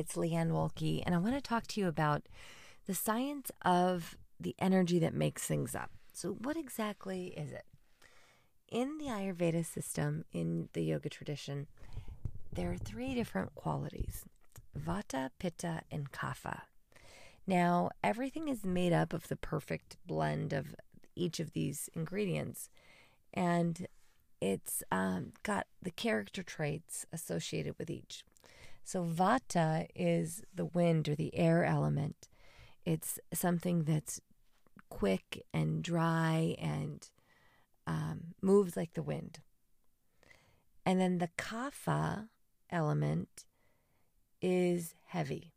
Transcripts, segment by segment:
it's Leanne Wolke, and I want to talk to you about the science of the energy that makes things up. So, what exactly is it? In the Ayurveda system, in the yoga tradition, there are three different qualities Vata, Pitta, and Kapha. Now, everything is made up of the perfect blend of each of these ingredients, and it's um, got the character traits associated with each. So, Vata is the wind or the air element. It's something that's quick and dry and um, moves like the wind. And then the Kapha element is heavy.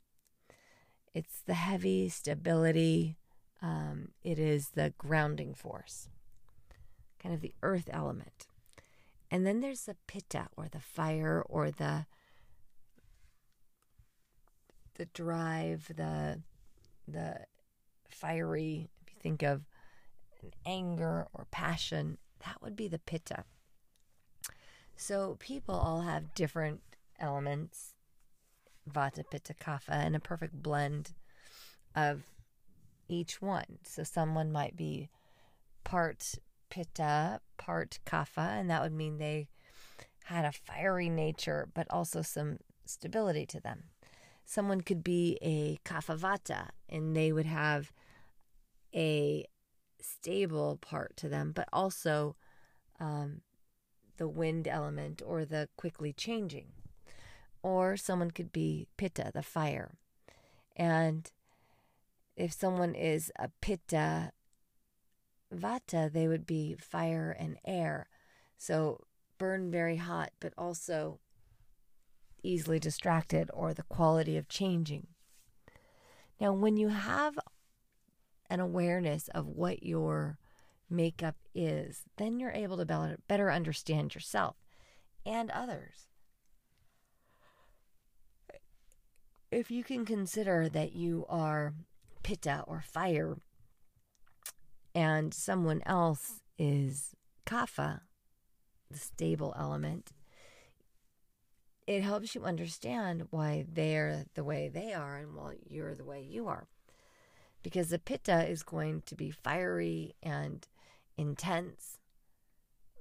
It's the heavy stability, um, it is the grounding force, kind of the earth element. And then there's the pitta or the fire or the the drive, the the fiery, if you think of an anger or passion, that would be the pitta. So people all have different elements, vata, pitta, kapha, and a perfect blend of each one. So someone might be part pitta, part kapha, and that would mean they had a fiery nature, but also some stability to them. Someone could be a kapha vata, and they would have a stable part to them, but also um, the wind element or the quickly changing. Or someone could be pitta, the fire. And if someone is a pitta vata, they would be fire and air. So burn very hot, but also easily distracted or the quality of changing. Now, when you have an awareness of what your makeup is, then you're able to better understand yourself and others. If you can consider that you are pitta or fire and someone else is kapha, the stable element, it helps you understand why they're the way they are and why you're the way you are. Because the pitta is going to be fiery and intense,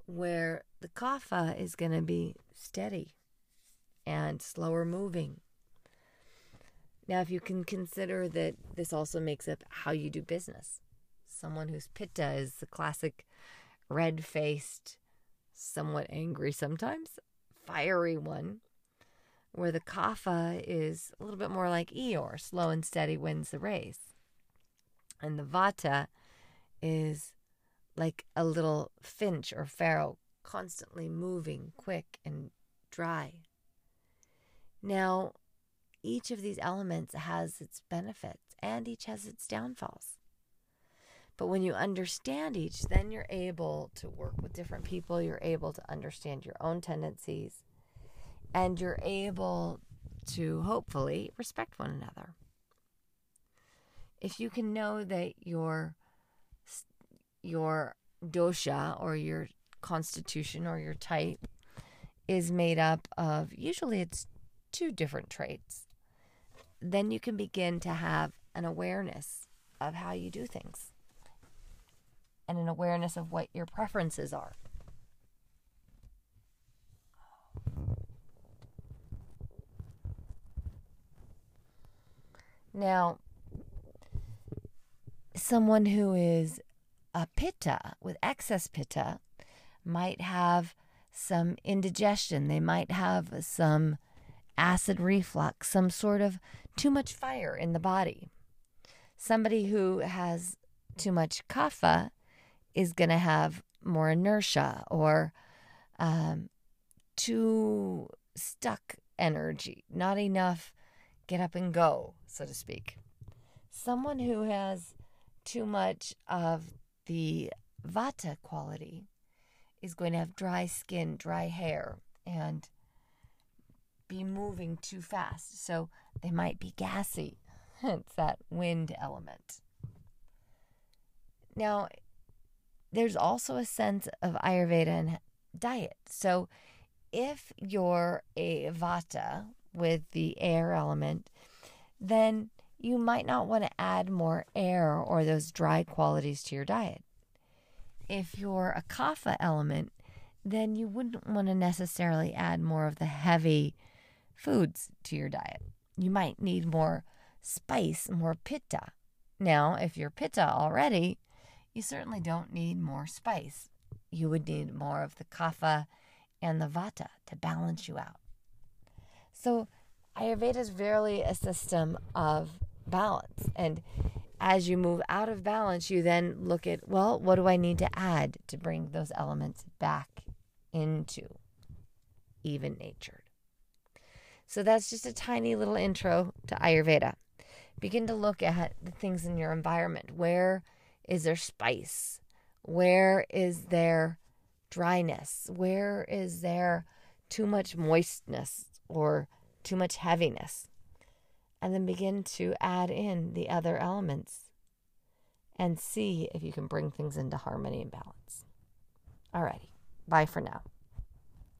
where the kapha is going to be steady and slower moving. Now, if you can consider that this also makes up how you do business, someone whose pitta is the classic red faced, somewhat angry sometimes, fiery one, where the kapha is a little bit more like Eeyore, slow and steady wins the race. And the vata is like a little finch or pharaoh, constantly moving, quick and dry. Now, each of these elements has its benefits and each has its downfalls. But when you understand each, then you're able to work with different people. You're able to understand your own tendencies and you're able to hopefully respect one another. If you can know that your your dosha or your constitution or your type is made up of usually it's two different traits, then you can begin to have an awareness of how you do things and an awareness of what your preferences are. Now, someone who is a pitta with excess pitta might have some indigestion. They might have some acid reflux, some sort of too much fire in the body. Somebody who has too much kapha is going to have more inertia or um, too stuck energy, not enough get up and go, so to speak. Someone who has too much of the vata quality is going to have dry skin, dry hair, and be moving too fast. So they might be gassy. it's that wind element. Now, there's also a sense of Ayurveda and diet. So if you're a vata, with the air element, then you might not want to add more air or those dry qualities to your diet. If you're a kapha element, then you wouldn't want to necessarily add more of the heavy foods to your diet. You might need more spice, more pitta. Now, if you're pitta already, you certainly don't need more spice. You would need more of the kapha and the vata to balance you out. So, Ayurveda is really a system of balance. And as you move out of balance, you then look at, well, what do I need to add to bring those elements back into even natured? So that's just a tiny little intro to Ayurveda. Begin to look at the things in your environment. Where is there spice? Where is there dryness? Where is there too much moistness or too much heaviness? And then begin to add in the other elements and see if you can bring things into harmony and balance. Alrighty, bye for now.